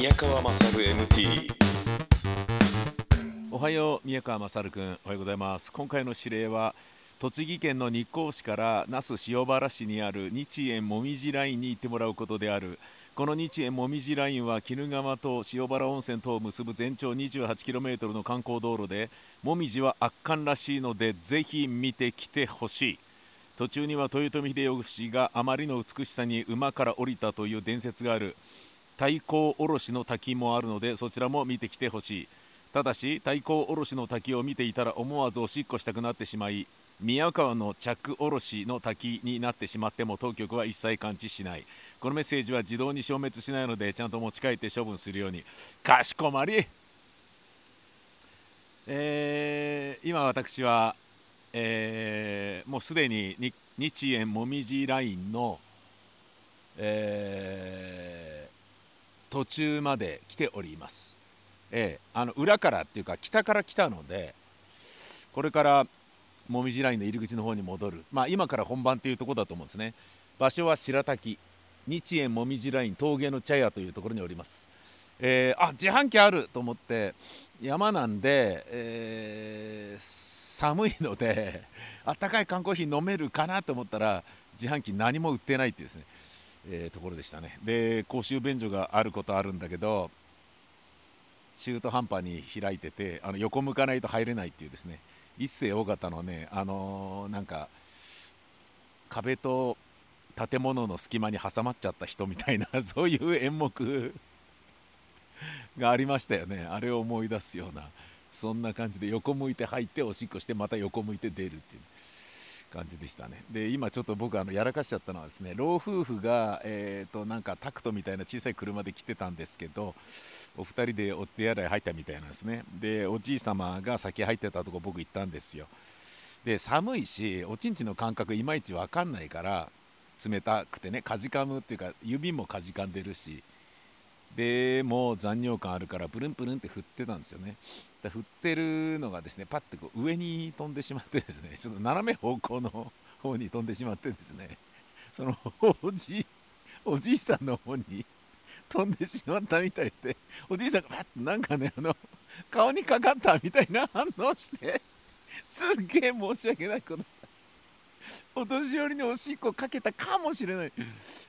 宮川勝 MT おはよう宮川勝君おはようございます。今回の指令は栃木県の日光市から那須塩原市にある日園もみじラインに行ってもらうことである。この日園もみじラインは鬼怒川と塩原温泉とを結ぶ全長 28km の観光道路でもみじは圧巻らしいのでぜひ見てきてほしい。途中には豊臣秀吉があまりの美しさに馬から降りたという伝説がある。太閤おろしの滝もあるのでそちらも見てきてほしい。ただし太閤おろしの滝を見ていたら思わずおしっこしたくなってしまい宮川の着おろしの滝になってしまっても当局は一切感知しない。このメッセージは自動に消滅しないのでちゃんと持ち帰って処分するように。かしこまり！えー今私は、えーもうすでにに日園もみじラインの、えー途中まで来ております、えーあの裏からっていうか北から来たのでこれからもみじラインの入り口の方に戻る。まあ今から本番っていうとこだと思うんですね。場所は白滝。日園もみじライン峠の茶屋というところにおります。えーあ自販機あると思って山なんで、えー寒いのであったかい缶コーヒー飲めるかなと思ったら自販機何も売ってないっていうですね、えーところでしたね。で公衆便所があることあるんだけど中途半端に開いててあの横向かないと入れないっていうですね。一世尾形のねあのーなんか壁と建物の隙間に挟まっちゃった人みたいな そういう演目がありましたよね。あれを思い出すようなそんな感じで横向いて入っておしっこしてまた横向いて出るっていう。感じでしたね。で今ちょっと僕あのやらかしちゃったのはですね老夫婦がえーとなんかタクトみたいな小さい車で来てたんですけどお二人でお手洗い入ったみたいなんですね。でおじい様が先入ってたとこ僕行ったんですよ。で寒いしおちんちの感覚いまいち分かんないから冷たくてねかじかむっていうか指もかじかんでるしでもう残尿感あるからプルンプルンって振ってたんですよね。そしたら振ってるのがですねパッてこう上に飛んでしまってですねちょっと斜め方向の方に飛んでしまってですねそのおじいおじいさんの方に飛んでしまったみたいでおじいさんがパッとなんかねあの顔にかかったみたいな反応してすっげえ申し訳ないことした。お年寄りにおしっこかけたかもしれない。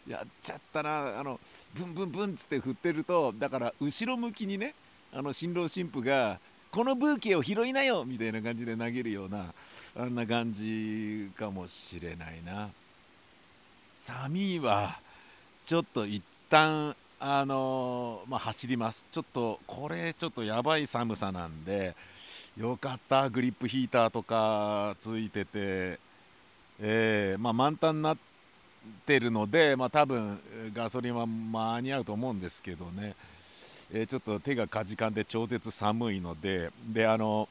やっちゃったな。あのブンブンブンっつって振ってるとだから後ろ向きにねあの新郎新婦がこのブーケを拾いなよみたいな感じで投げるようなあんな感じかもしれないな。寒いはちょっと一旦あのまあ走ります。ちょっとこれちょっとやばい寒さなんでよかった。グリップヒーターとかついててえーまあ満タンになってるのでまあ多分ガソリンは間に合うと思うんですけどね。えーちょっと手がかじかんで超絶寒いのでであの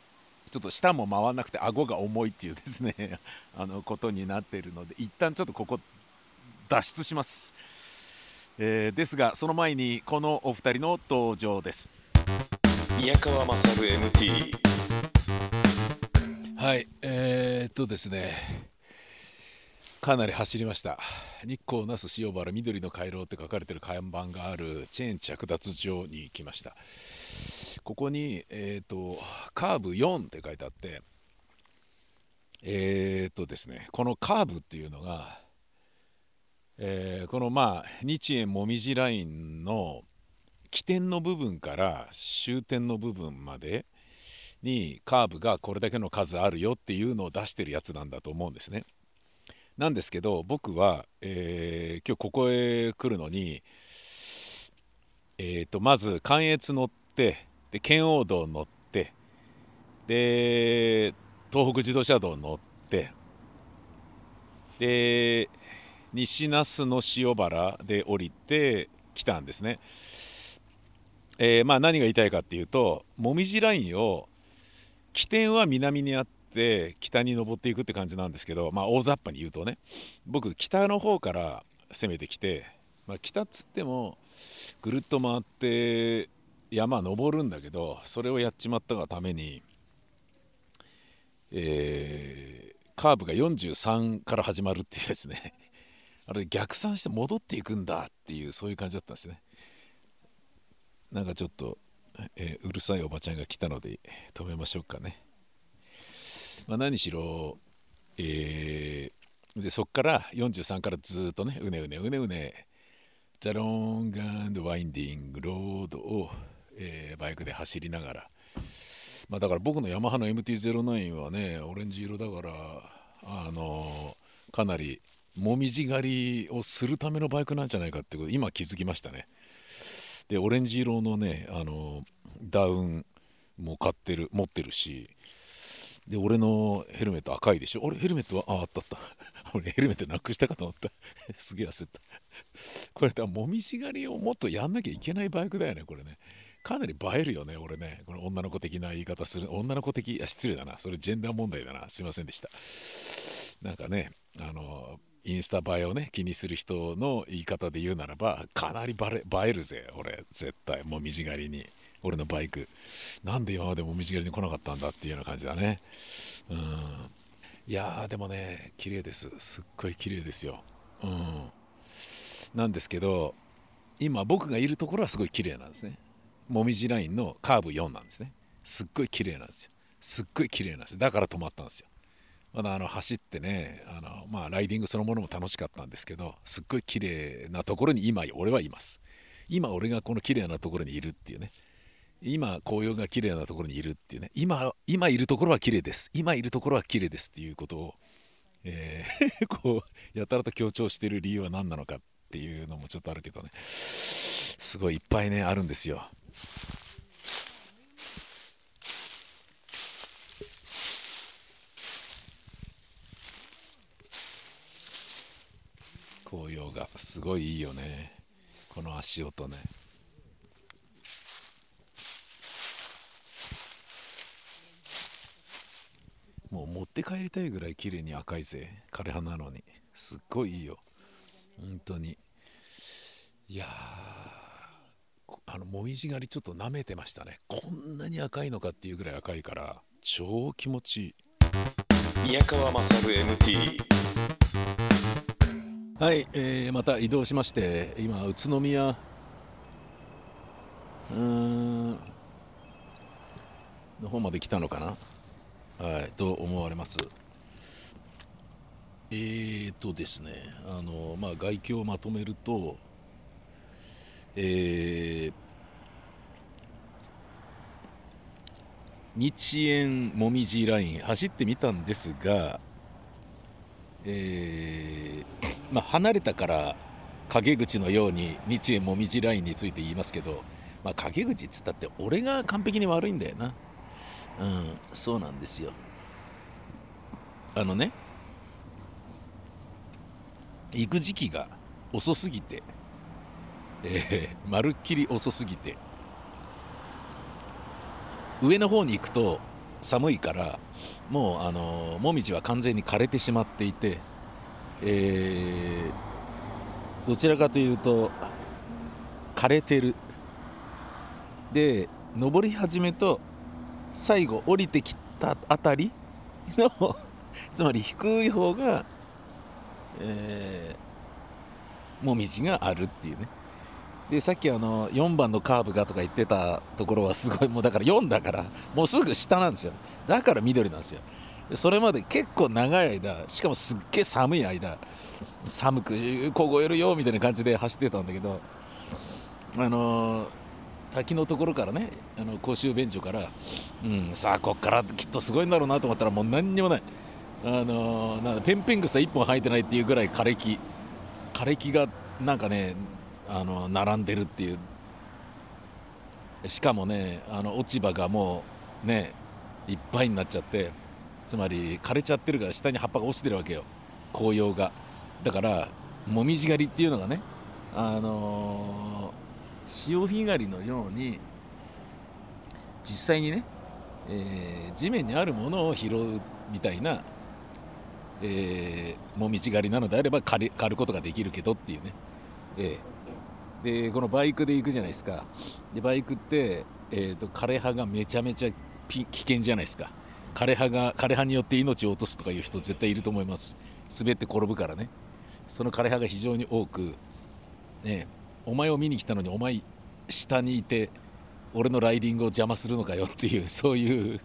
ちょっと舌も回らなくて顎が重いっていうですね あのことになっているので一旦ちょっとここ脱出します、えーですがその前にこのお二人の登場です。宮川勝 MT はいえー、っとですねかなり走りました日光那須塩原緑の回廊って書かれてる看板があるチェーン着脱場に来ましたここにえー、っとカーブ4って書いてあってえー、とですねこのカーブっていうのが、えーこのまあ日円もみじラインの起点の部分から終点の部分までにカーブがこれだけの数あるよっていうのを出してるやつなんだと思うんですね。なんですけど僕は、えー今日ここへ来るのに、えー、とまず関越乗ってで圏央道乗ってで東北自動車道乗ってで西那須の塩原で降りて来たんですね。えーまあ、何が言いたいかっていうともみじラインを起点は南にあって北に登っていくって感じなんですけど、まあ、大雑把に言うとね僕北の方から攻めてきて、まあ、北っつってもぐるっと回って山登るんだけどそれをやっちまったがために、えーカーブが43から始まるっていうですね あれ逆算して戻っていくんだっていうそういう感じだったんですねなんかちょっと、えーうるさいおばちゃんが来たので止めましょうかね。まあ、何しろ、えーでそっから43からずっとねうねうねうねうねザ・ロング・アンド・ワインディング・ロードを、えーバイクで走りながら、まあ、だから僕のヤマハの MT-09 はねオレンジ色だからあのかなりもみじ狩りをするためのバイクなんじゃないかってこと今気づきましたね。でオレンジ色のねあのダウンも買ってる持ってるしで俺のヘルメット赤いでしょ？俺ヘルメットはああったあった。俺ヘルメットなくしたかと思った。すげえ焦った。これだもみじ狩りをもっとやんなきゃいけないバイクだよねこれね。かなり映えるよね俺ね。この女の子的な言い方する。女の子的いや失礼だな。それジェンダー問題だな。すいませんでした。なんかねあのインスタ映えをね気にする人の言い方で言うならばかなりバレ映えるぜ俺。絶対もみじ狩りに。俺のバイク。なんで今までもみじ狩りに来なかったんだっていうような感じだね。うん。いやーでもね綺麗です。すっごい綺麗ですよ。うん。なんですけど今僕がいるところはすごい綺麗なんですね。もみじラインのカーブ4なんですね。すっごい綺麗なんですよ。すっごい綺麗なんですだから止まったんですよ。まだあの走ってねあの、まあ、ライディングそのものも楽しかったんですけどすっごい綺麗なところに今俺はいます。今俺がこの綺麗なところにいるっていうね。今紅葉が綺麗なところにいるっていうね。今今いるところは綺麗です。今いるところは綺麗ですっていうことを、えー こうやたらと強調してる理由は何なのかっていうのもちょっとあるけどね。すごいいっぱいねあるんですよ。紅葉がすごいいいよね。この足音ね。もう持って帰りたいぐらい綺麗に赤いぜ。枯葉なのに。すっごいいいよ。本当に。いやあのもみじ狩りちょっと舐めてましたね。こんなに赤いのかっていうぐらい赤いから超気持ちいい。宮川勝 MT はい、えーまた移動しまして今宇都宮。うーん。の方まで来たのかなはいと思われます。えーとですねあのまあ外境をまとめるとえー日円もみじライン走ってみたんですがえーまあ、離れたから陰口のように日円もみじラインについて言いますけど、まあ、陰口っつったって俺が完璧に悪いんだよな。うんそうなんですよ。あのね行く時期が遅すぎてえーまるっきり遅すぎて上の方に行くと寒いからもうあのもみじは完全に枯れてしまっていて、えーどちらかというと枯れてる。で登り始めと最後降りてきたあたりの つまり低い方が、えーもみじがあるっていうね。でさっきあの4番のカーブがとか言ってたところはすごいもうだから4だからもうすぐ下なんですよ。だから緑なんですよ。それまで結構長い間しかもすっげえ寒い間寒く凍えるよみたいな感じで走ってたんだけどあのー滝のところからねあの公衆便所から、うん、さあこっからきっとすごいんだろうなと思ったらもう何にもない。あのなんだペンペン草1本生えてないっていうぐらい枯れ木。枯れ木がなんかねあの並んでるっていう。しかもねあの落ち葉がもうねいっぱいになっちゃってつまり枯れちゃってるから下に葉っぱが落ちてるわけよ。紅葉が。だからもみじ狩りっていうのがねあの潮干狩りのように実際にね、えー地面にあるものを拾うみたいな、えーもみじ狩りなのであれば狩りることができるけどっていうね、えーでこのバイクで行くじゃないですか。でバイクって、えー、と枯れ葉がめちゃめちゃ危険じゃないですか。枯れ葉が枯葉によって命を落とすとかいう人絶対いると思います。滑って転ぶからね。その枯れ葉が非常に多くねお前を見に来たのにお前下にいて俺のライディングを邪魔するのかよっていうそういう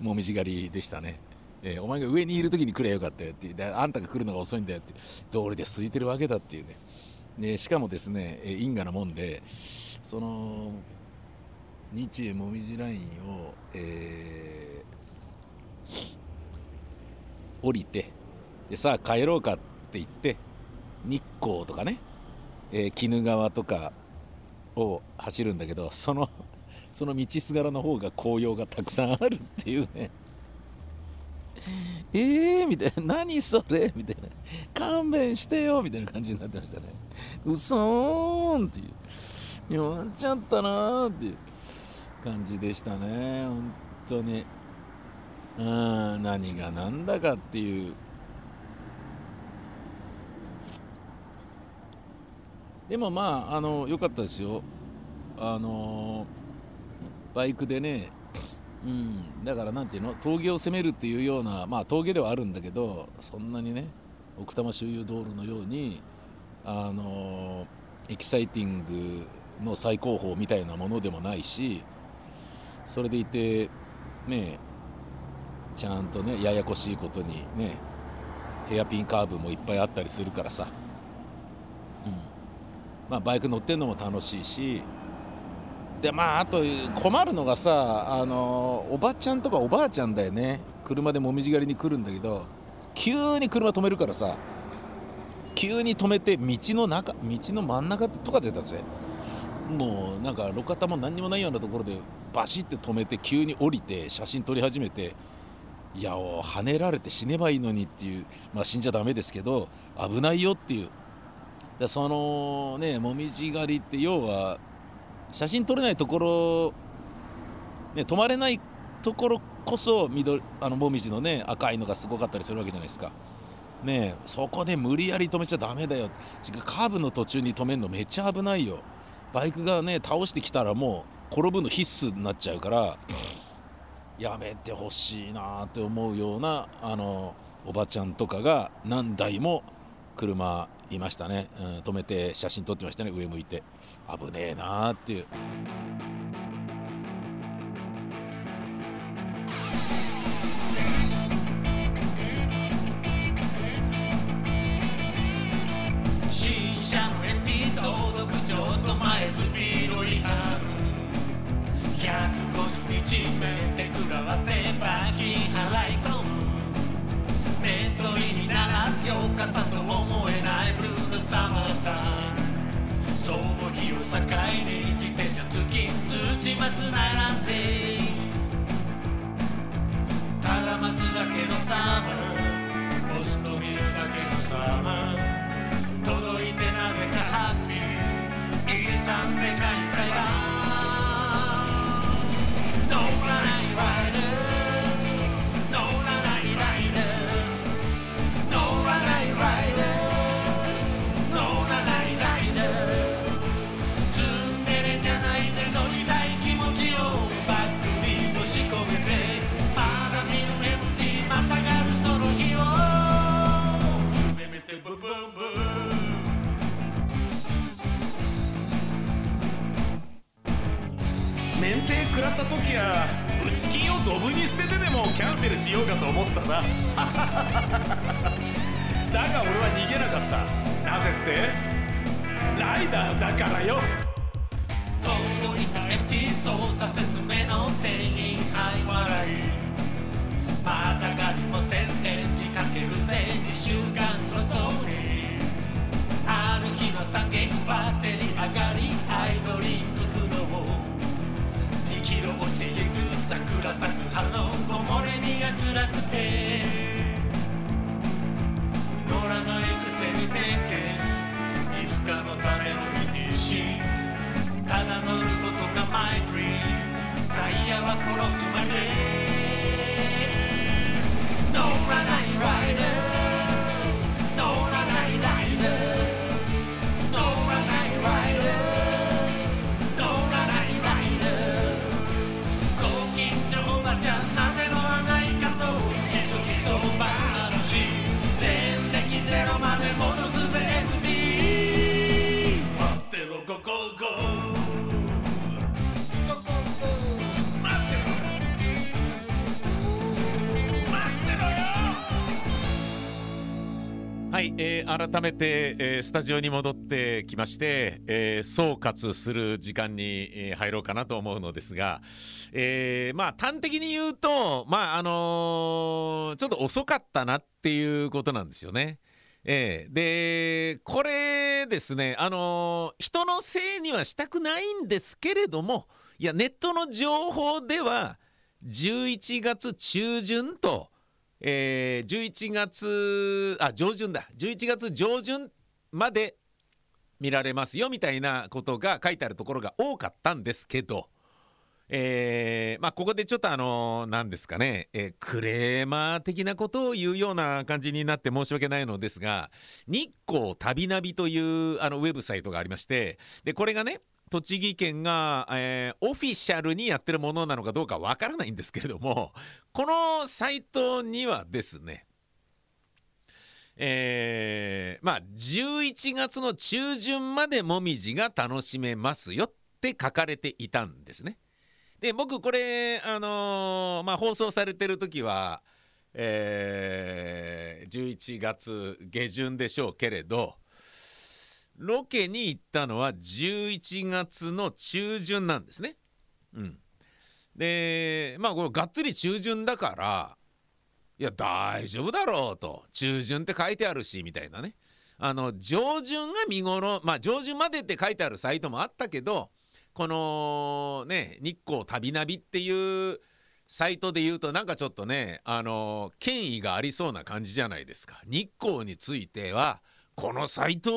もみじ狩りでしたね、えー、お前が上にいる時に来ればよかったよってであんたが来るのが遅いんだよって。道理で空いてるわけだっていうね。でしかもですね因果なもんでその日英もみじラインを、えー、降りてでさあ帰ろうかって言って日光とかね、えー、鬼怒川とかを走るんだけどその その道すがらの方が紅葉がたくさんあるっていうね。えーみたいな。何それ？みたいな。勘弁してよ。みたいな感じになってましたね。うそーんっていう。弱っちゃったなーっていう感じでしたね。本当に。うん何が何だかっていう。でもまああの良かったですよ。あのバイクでねうん、だから何ていうの峠を攻めるっていうようなまあ峠ではあるんだけどそんなにね奥多摩周遊道路のようにあのエキサイティングの最高峰みたいなものでもないしそれでいてねちゃんとねややこしいことにねヘアピンカーブもいっぱいあったりするからさ、まあ、バイク乗ってるのも楽しいし。でまああと困るのがさあのおばちゃんとかおばあちゃんだよね。車でもみじ狩りに来るんだけど急に車止めるからさ急に止めて道の中道の真ん中とかで出せもうなんか路肩も何にもないようなところでバシッて止めて急に降りて写真撮り始めていやお跳ねられて死ねばいいのにっていうまあ死んじゃだめですけど危ないよっていうでそのねもみじ狩りって要は写真撮れないところ、ね、止まれないところこそ緑あのもみじのね赤いのがすごかったりするわけじゃないですか。ねそこで無理やり止めちゃだめだよしかカーブの途中に止めるのめっちゃ危ないよバイクがね倒してきたらもう転ぶの必須になっちゃうからやめてほしいなって思うようなあのおばちゃんとかが何台も車いましたね、うん、止めて写真撮ってましたね。上向いて。危ねえなーっていう。新車の MT 登録ちょっと前スピード違反。150日目で食らわって罰金払い込メントリにならずよかったと思えないブルーのサマータイムその日を境に自転車付き土松並んで。ただ待つだけのサマー。ポスト見るだけのサマー。届いてなぜかハッピー。遺産で開催だ乗らないライダ桜咲く葉の木漏れ日が辛くて乗らないくせに点検いつかのための ETC ただ乗ることがマイドリーム。タイヤは殺すまで。乗らないライダー改めて、えースタジオに戻ってきまして、えー総括する時間に、入ろうかなと思うのですが、えーまあ端的に言うとまああのーちょっと遅かったなっていうことなんですよね。えーでこれですねあのー人のせいにはしたくないんですけれどもいやネットの情報では11月中旬とえー11月あ上旬だ。11月上旬まで見られますよみたいなことが書いてあるところが多かったんですけど、えーまあここでちょっとあの何ですかね、えークレーマー的なことを言うような感じになって申し訳ないのですが日光旅ナビというあのウェブサイトがありましてでこれがね栃木県が、えーオフィシャルにやってるものなのかどうかわからないんですけれどもこのサイトにはですねえーまあ11月の中旬までもみじが楽しめますよって書かれていたんですね。で僕これあのーまあ放送されてる時は、えー11月下旬でしょうけれどロケに行ったのは11月の中旬なんですね。うん、でまあこれがっつり中旬だからいや大丈夫だろうと。中旬って書いてあるしみたいなね。あの上旬が見頃まあ上旬までって書いてあるサイトもあったけどこのね日光旅ナビっていうサイトで言うとなんかちょっとねあの権威がありそうな感じじゃないですか。日光についてはこのサイト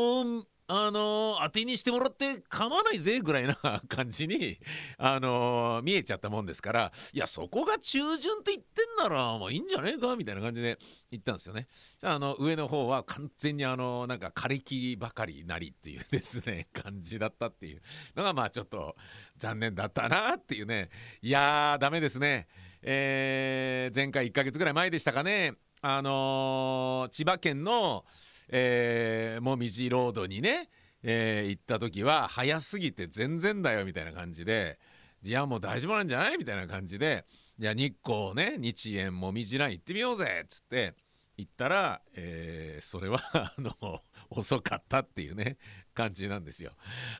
あの当てにしてもらって構わないぜぐらいな感じに あの見えちゃったもんですからいやそこが中旬って言ってんならまあいいんじゃねえかみたいな感じで言ったんですよね。あの上の方は完全にあのなんか枯れ木ばかりなりっていうですね 感じだったっていうのがまあちょっと残念だったなっていうねいやーダメですね。えー前回1ヶ月ぐらい前でしたかねあのー千葉県のえーもみじロードにね、えー行った時は早すぎて全然だよみたいな感じでいやもう大丈夫なんじゃない？みたいな感じでいや日光ね日円もみじライン行ってみようぜっつって行ったら、えーそれは あの遅かったっていうね感じなんですよ。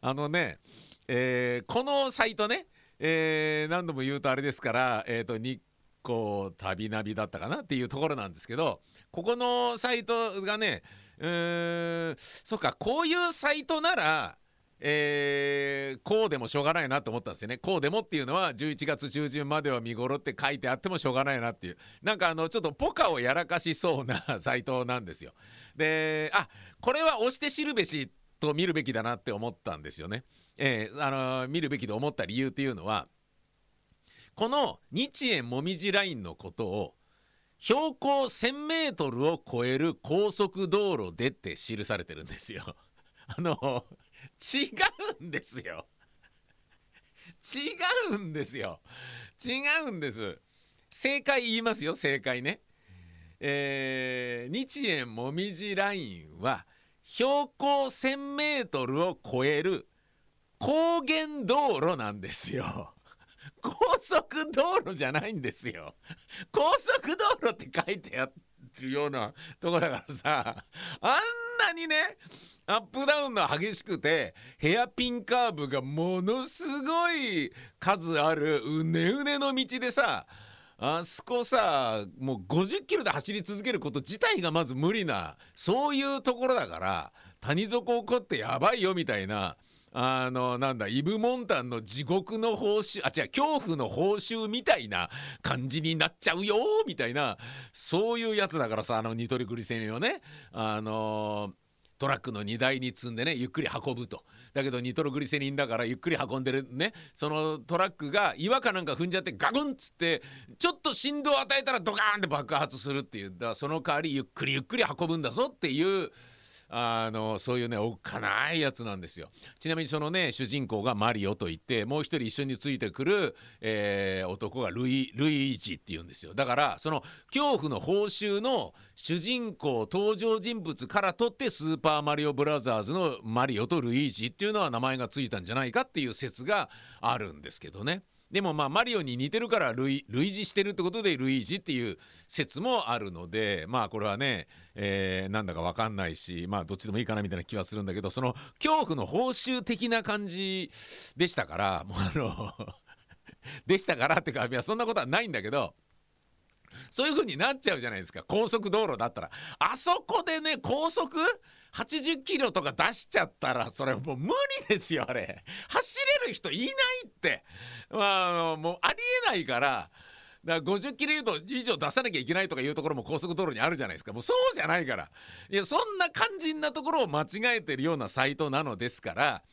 あのね、えーこのサイトね、えー何度も言うとあれですから、えー、と日光旅ナビだったかなっていうところなんですけどここのサイトがねうーんそっかこういうサイトならえーこうでもしょうがないなと思ったんですよね。こうでもっていうのは11月中旬までは見頃って書いてあってもしょうがないなっていうなんかあのちょっとポカをやらかしそうなサイトなんですよ。であこれは押して知るべしと見るべきだなって思ったんですよね。えーあの見るべきと思った理由っていうのはこの日円もみじラインのことを標高 1000m を超える高速道路でって記されてるんですよ。あの違うんですよ。違うんですよ。違うんです。正解言いますよ正解ね。えー日円もみじラインは標高 1000m を超える高原道路なんですよ。高速道路じゃないんですよ。高速道路って書いてあるようなとこだからさあんなにねアップダウンが激しくてヘアピンカーブがものすごい数あるうねうねの道でさあそこさもう50キロで走り続けること自体がまず無理なそういうところだから谷底起こってやばいよみたいなあのなんだイブ・モンタンの地獄の報酬あ違う恐怖の報酬みたいな感じになっちゃうよみたいなそういうやつだからさあのニトリグリセリンをねあのトラックの荷台に積んでねゆっくり運ぶと。だけどニトログリセリンだからゆっくり運んでるねそのトラックが岩かなんか踏んじゃってガクンっつってちょっと振動を与えたらドカーンって爆発するっていうだからその代わりゆっくりゆっくり運ぶんだぞっていうあのそういうねおっかないやつなんですよ。ちなみにそのね主人公がマリオといってもう一人一緒についてくる、えー男がルイルイージっていうんですよ。だからその恐怖の報酬の主人公登場人物から取ってスーパーマリオブラザーズのマリオとルイージっていうのは名前がついたんじゃないかっていう説があるんですけどね。でもまあマリオに似てるから類類似してるってことでルイージっていう説もあるのでまあこれはね、えー、なんだか分かんないしまあどっちでもいいかなみたいな気はするんだけどその恐怖の報酬的な感じでしたからもうあの でしたからってかいやそんなことはないんだけどそういう風になっちゃうじゃないですか。高速道路だったら。あそこでね高速80キロとか出しちゃったらそれもう無理ですよあれ。走れる人いないって。まあもうありえないからだから50キロ以上出さなきゃいけないとかいうところも高速道路にあるじゃないですか。もうそうじゃないから。いやそんな肝心なところを間違えてるようなサイトなのですから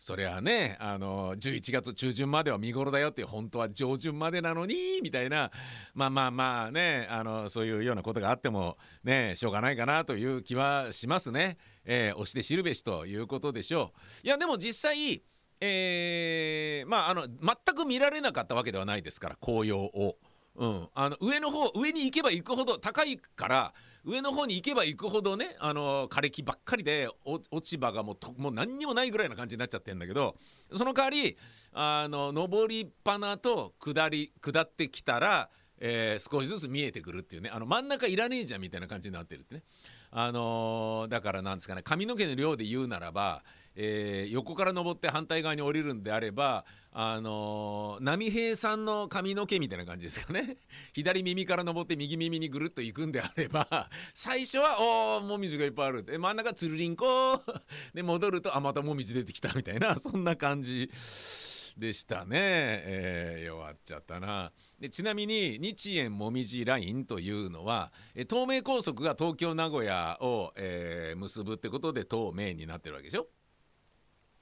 それはねあの11月中旬までは見頃だよって本当は上旬までなのにみたいなまあまあまあねあのそういうようなことがあってもねしょうがないかなという気はしますね。えー、押して知るべしということでしょう。いやでも実際えー、まああの全く見られなかったわけではないですから紅葉を。うん、あの上の方上に行けば行くほど高いから上の方に行けば行くほどねあの枯れ木ばっかりで落ち葉がもうともう何にもないぐらいな感じになっちゃってんだけどその代わりあの上りっぱなと下り下ってきたら、えー、少しずつ見えてくるっていうねあの真ん中いらねえじゃんみたいな感じになってるってね。あのー、だからなんですかね髪の毛の量で言うならば、えー、横から登って反対側に降りるんであれば、あのー、波平さんの髪の毛みたいな感じですかね。左耳から登って右耳にぐるっと行くんであれば 最初は「おおもみじがいっぱいある」で真ん中つるりんこで戻ると「あまたもみじ出てきた」みたいな そんな感じ。でしたね、えー、弱っちゃったな。でちなみに日円もみじラインというのは東名高速が東京名古屋を、えー、結ぶってことで東名になってるわけでしょ。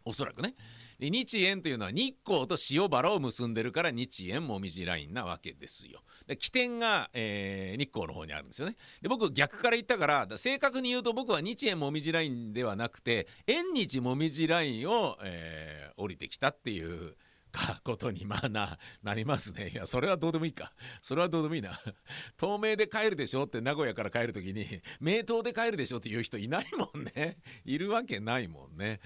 おそらくね。で日円というのは日光と塩原を結んでるから日円もみじラインなわけですよ。で起点が、えー、日光の方にあるんですよね。で僕逆から言ったから正確に言うと僕は日円もみじラインではなくて縁日もみじラインを、えー、降りてきたっていうかことにまあななりますね。いやそれはどうでもいいか。それはどうでもいいな。東名で帰るでしょって名古屋から帰る時に名東で帰るでしょっていう人いないもんね。いるわけないもんね。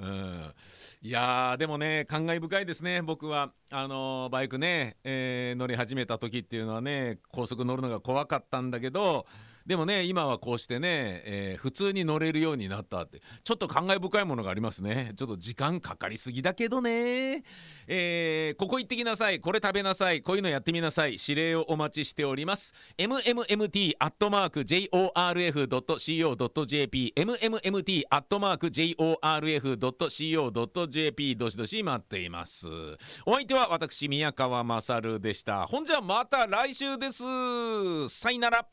うん、いやでもね感慨深いですね僕は。あのー、バイクね、えー、乗り始めた時っていうのはね高速乗るのが怖かったんだけどでもね今はこうしてね、えー、普通に乗れるようになったってちょっと感慨深いものがありますね。ちょっと時間かかりすぎだけどね、えー、ここ行ってきなさい。これ食べなさい。こういうのやってみなさい。指令をお待ちしております。Mmmt アットマーク jorf.co.jp mmmt アットマーク jorf.co.jp どしどし待っています。お相手は私宮川勝でした。ほんじゃまた来週です。さよなら。